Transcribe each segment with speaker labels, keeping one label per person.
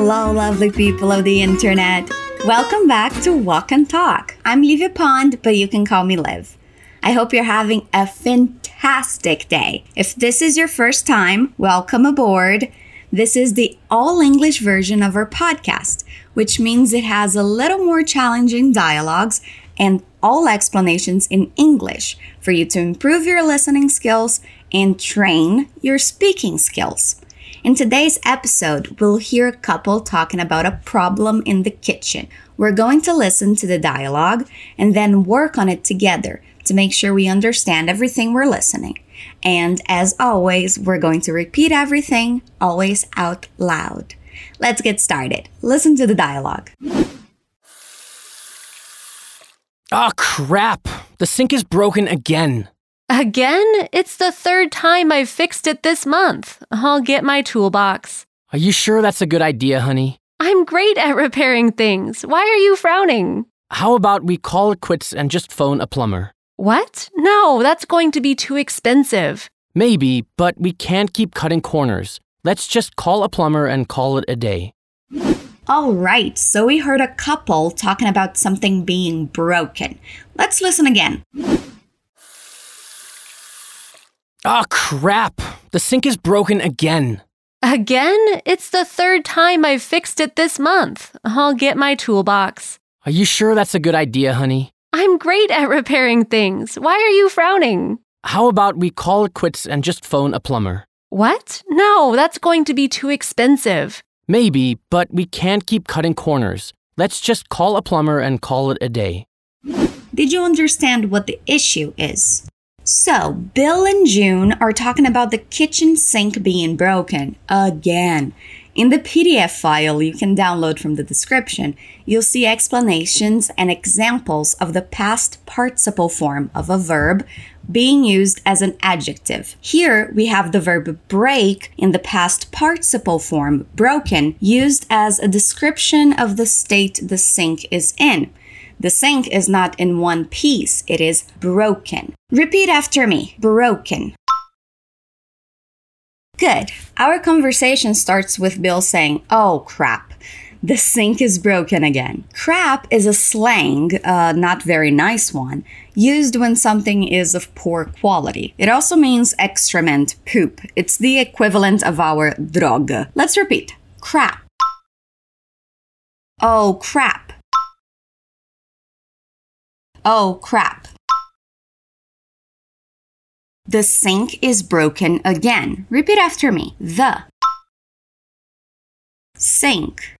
Speaker 1: Hello, lovely people of the internet. Welcome back to Walk and Talk. I'm Livia Pond, but you can call me Liv. I hope you're having a fantastic day. If this is your first time, welcome aboard. This is the all English version of our podcast, which means it has a little more challenging dialogues and all explanations in English for you to improve your listening skills and train your speaking skills. In today's episode, we'll hear a couple talking about a problem in the kitchen. We're going to listen to the dialogue and then work on it together to make sure we understand everything we're listening. And as always, we're going to repeat everything, always out loud. Let's get started. Listen to the dialogue.
Speaker 2: Oh, crap! The sink is broken again.
Speaker 3: Again? It's the third time I've fixed it this month. I'll get my toolbox.
Speaker 2: Are you sure that's a good idea, honey?
Speaker 3: I'm great at repairing things. Why are you frowning?
Speaker 2: How about we call it quits and just phone a plumber?
Speaker 3: What? No, that's going to be too expensive.
Speaker 2: Maybe, but we can't keep cutting corners. Let's just call a plumber and call it a day.
Speaker 1: All right, so we heard a couple talking about something being broken. Let's listen again.
Speaker 2: Oh, crap! The sink is broken again.
Speaker 3: Again? It's the third time I've fixed it this month. I'll get my toolbox.
Speaker 2: Are you sure that's a good idea, honey?
Speaker 3: I'm great at repairing things. Why are you frowning?
Speaker 2: How about we call it quits and just phone a plumber?
Speaker 3: What? No, that's going to be too expensive.
Speaker 2: Maybe, but we can't keep cutting corners. Let's just call a plumber and call it a day.
Speaker 1: Did you understand what the issue is? So, Bill and June are talking about the kitchen sink being broken again. In the PDF file you can download from the description, you'll see explanations and examples of the past participle form of a verb being used as an adjective. Here we have the verb break in the past participle form, broken, used as a description of the state the sink is in. The sink is not in one piece, it is broken. Repeat after me broken. Good. Our conversation starts with Bill saying, Oh crap, the sink is broken again. Crap is a slang, uh, not very nice one, used when something is of poor quality. It also means excrement, poop. It's the equivalent of our droga. Let's repeat crap. Oh crap. Oh crap. The sink is broken again. Repeat after me. The sink.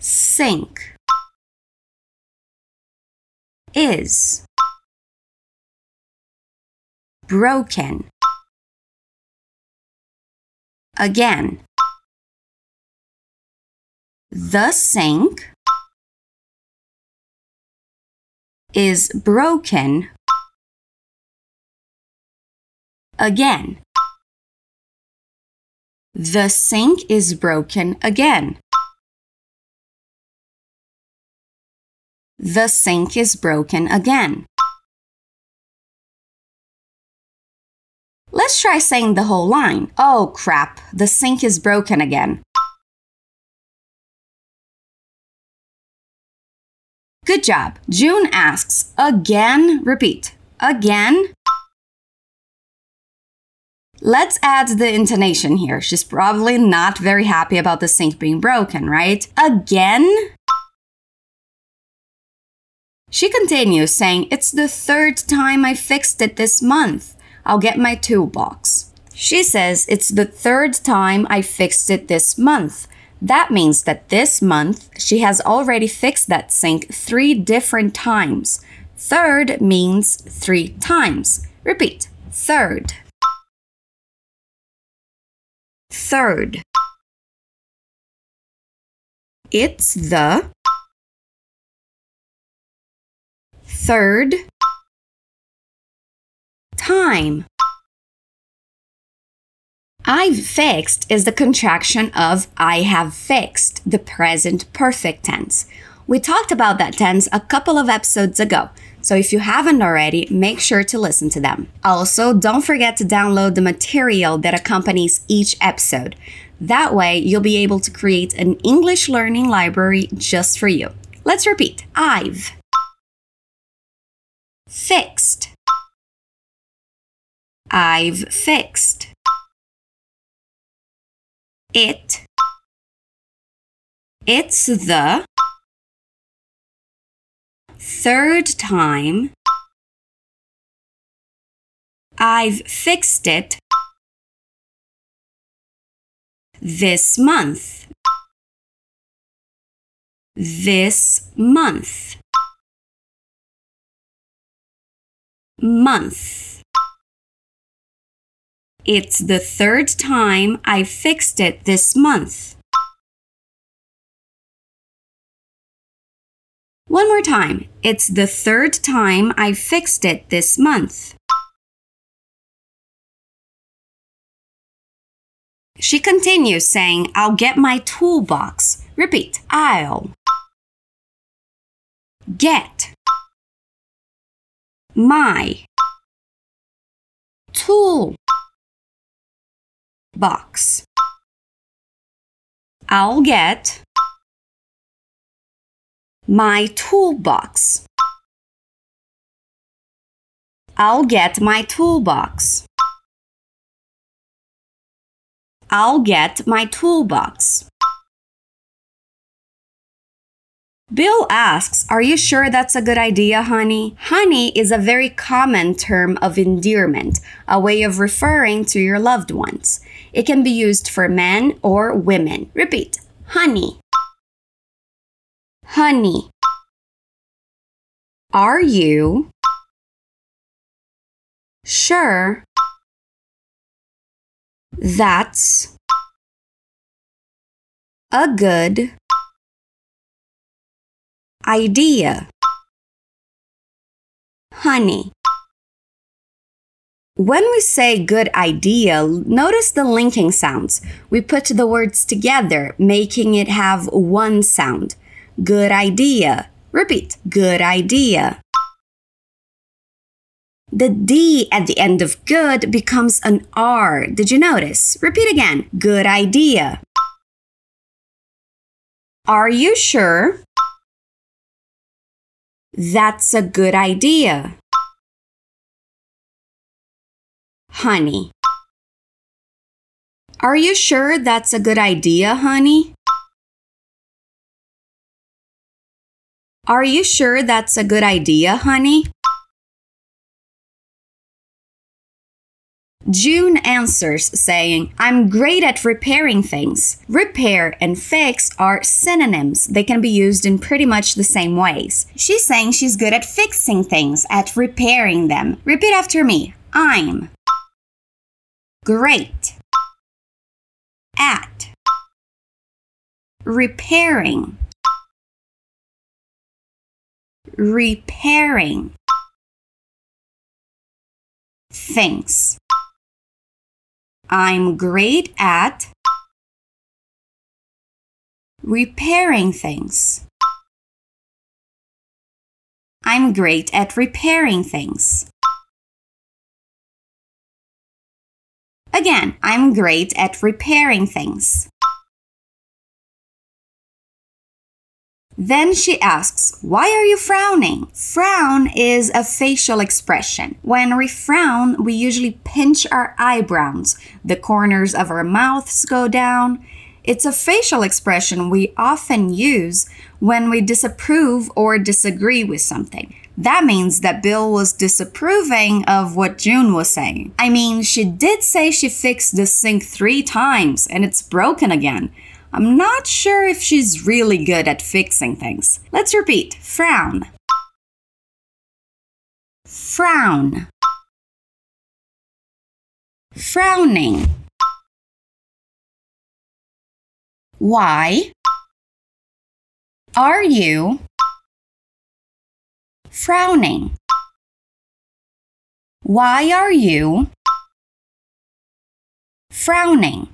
Speaker 1: Sink is broken again. The sink is broken again. The sink is broken again. The sink is broken again. Let's try saying the whole line. Oh crap, the sink is broken again. Good job. June asks, again, repeat, again. Let's add the intonation here. She's probably not very happy about the sink being broken, right? Again? She continues, saying, It's the third time I fixed it this month. I'll get my toolbox. She says, It's the third time I fixed it this month. That means that this month she has already fixed that sink three different times. Third means three times. Repeat. Third. Third. It's the third time. I've fixed is the contraction of I have fixed, the present perfect tense. We talked about that tense a couple of episodes ago, so if you haven't already, make sure to listen to them. Also, don't forget to download the material that accompanies each episode. That way, you'll be able to create an English learning library just for you. Let's repeat I've fixed. I've fixed. It. It's the third time. I've fixed it this month. This month. Month. It's the third time I fixed it this month. One more time. It's the third time I fixed it this month. She continues saying, I'll get my toolbox. Repeat, I'll get my tool box. I'll get my toolbox. I'll get my toolbox. I'll get my toolbox. Bill asks, Are you sure that's a good idea, honey? Honey is a very common term of endearment, a way of referring to your loved ones. It can be used for men or women. Repeat, honey. Honey. Are you sure that's a good idea. Honey. When we say good idea, notice the linking sounds. We put the words together, making it have one sound. Good idea. Repeat. Good idea. The D at the end of good becomes an R. Did you notice? Repeat again. Good idea. Are you sure? That's a good idea. Honey. Are you sure that's a good idea, honey? Are you sure that's a good idea, honey? June answers saying, I'm great at repairing things. Repair and fix are synonyms. They can be used in pretty much the same ways. She's saying she's good at fixing things, at repairing them. Repeat after me. I'm great at repairing repairing things. I'm great at repairing things. I'm great at repairing things. Again, I'm great at repairing things. Then she asks, Why are you frowning? Frown is a facial expression. When we frown, we usually pinch our eyebrows, the corners of our mouths go down. It's a facial expression we often use when we disapprove or disagree with something. That means that Bill was disapproving of what June was saying. I mean, she did say she fixed the sink three times and it's broken again. I'm not sure if she's really good at fixing things. Let's repeat frown. Frown. Frowning. Why are you frowning? Why are you frowning?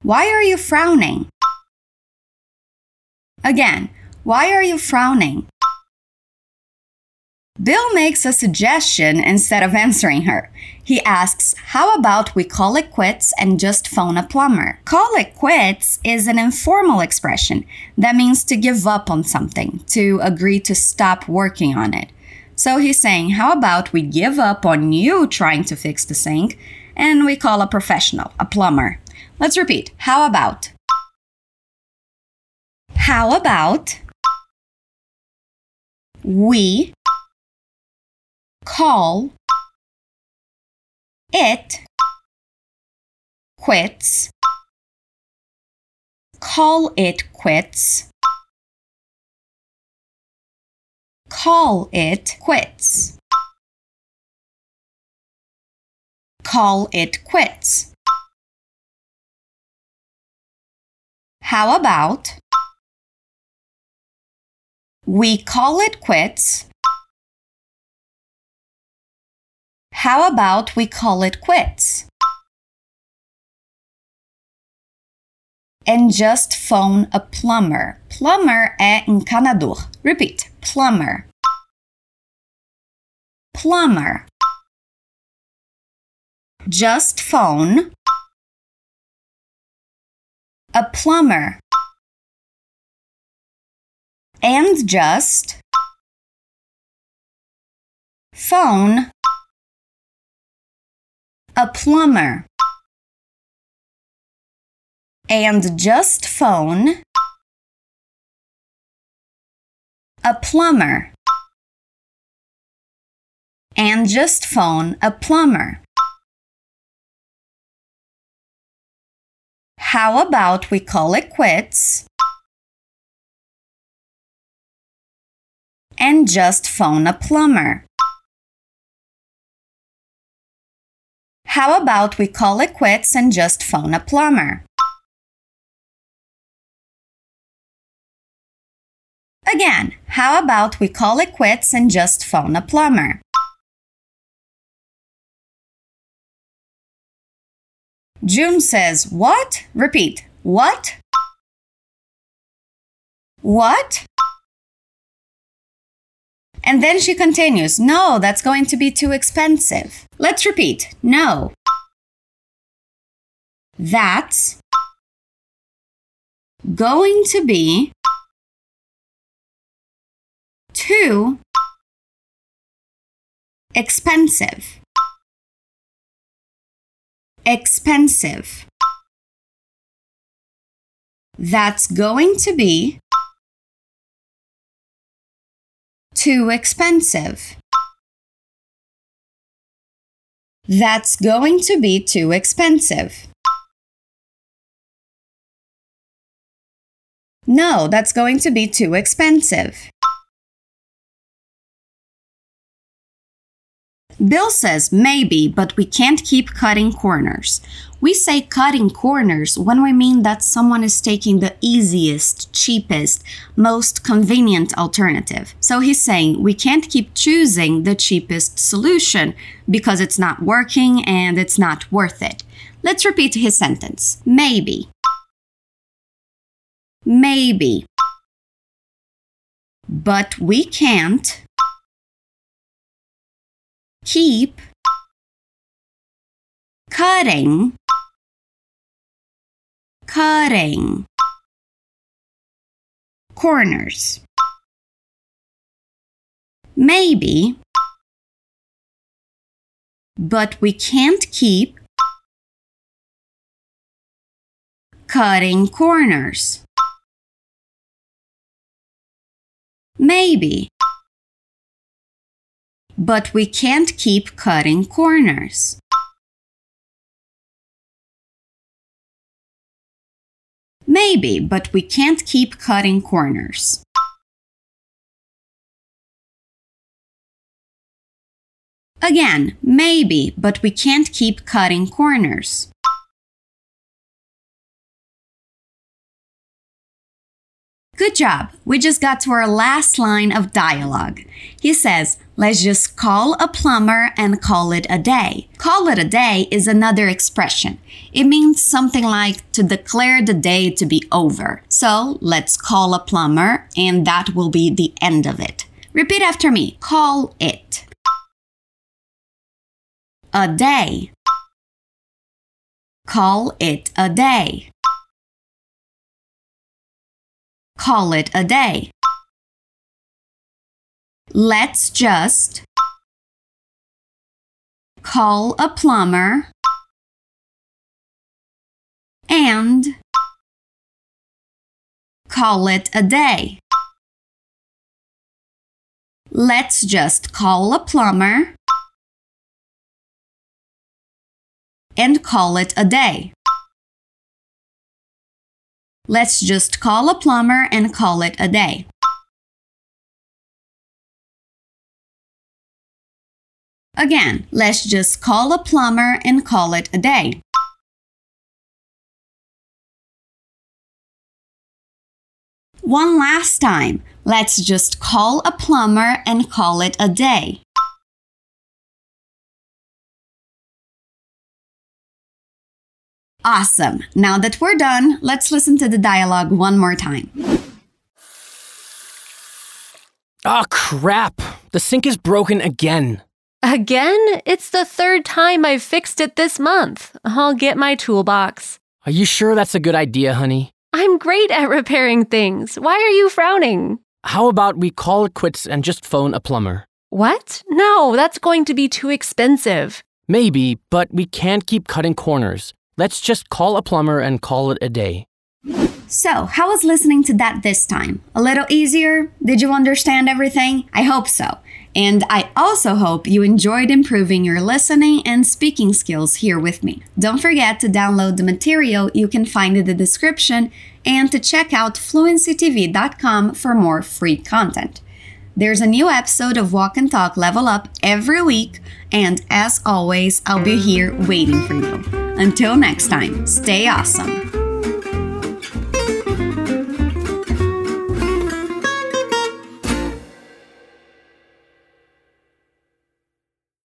Speaker 1: Why are you frowning? Again, why are you frowning? Bill makes a suggestion instead of answering her. He asks, How about we call it quits and just phone a plumber? Call it quits is an informal expression that means to give up on something, to agree to stop working on it. So he's saying, How about we give up on you trying to fix the sink and we call a professional, a plumber? Let's repeat. How about? How about we call it quits. Call it quits. Call it quits. Call it quits. How about we call it quits How about we call it quits? And just phone a plumber. Plumber é encanador. Repeat. Plumber. Plumber. Just phone a plumber. And just phone a plumber. And just phone a plumber. And just phone a plumber. How about we call it quits and just phone a plumber? How about we call it quits and just phone a plumber? Again, how about we call it quits and just phone a plumber? June says, What? Repeat. What? What? And then she continues, No, that's going to be too expensive. Let's repeat. No. That's going to be too expensive. Expensive. That's going to be too expensive. That's going to be too expensive. No, that's going to be too expensive. Bill says maybe, but we can't keep cutting corners. We say cutting corners when we mean that someone is taking the easiest, cheapest, most convenient alternative. So he's saying we can't keep choosing the cheapest solution because it's not working and it's not worth it. Let's repeat his sentence. Maybe. Maybe. But we can't keep. Cutting cutting corners. Maybe. But we can't keep cutting corners. Maybe but we can't keep cutting corners. Maybe, but we can't keep cutting corners. Again, maybe, but we can't keep cutting corners. Good job. We just got to our last line of dialogue. He says, Let's just call a plumber and call it a day. Call it a day is another expression. It means something like to declare the day to be over. So let's call a plumber and that will be the end of it. Repeat after me. Call it. A day. Call it a day. Call it a day. Let's just call a plumber and call it a day. Let's just call a plumber and call it a day. Let's just call a plumber and call it a day. Again, let's just call a plumber and call it a day. One last time, let's just call a plumber and call it a day. Awesome. Now that we're done, let's listen to the dialogue one more time.
Speaker 2: Oh, crap! The sink is broken again.
Speaker 3: Again? It's the third time I've fixed it this month. I'll get my toolbox.
Speaker 2: Are you sure that's a good idea, honey?
Speaker 3: I'm great at repairing things. Why are you frowning?
Speaker 2: How about we call it quits and just phone a plumber?
Speaker 3: What? No, that's going to be too expensive.
Speaker 2: Maybe, but we can't keep cutting corners. Let's just call a plumber and call it a day.
Speaker 1: So, how was listening to that this time? A little easier? Did you understand everything? I hope so. And I also hope you enjoyed improving your listening and speaking skills here with me. Don't forget to download the material you can find in the description and to check out fluencytv.com for more free content. There's a new episode of Walk and Talk Level Up every week, and as always, I'll be here waiting for you. Until next time, stay awesome.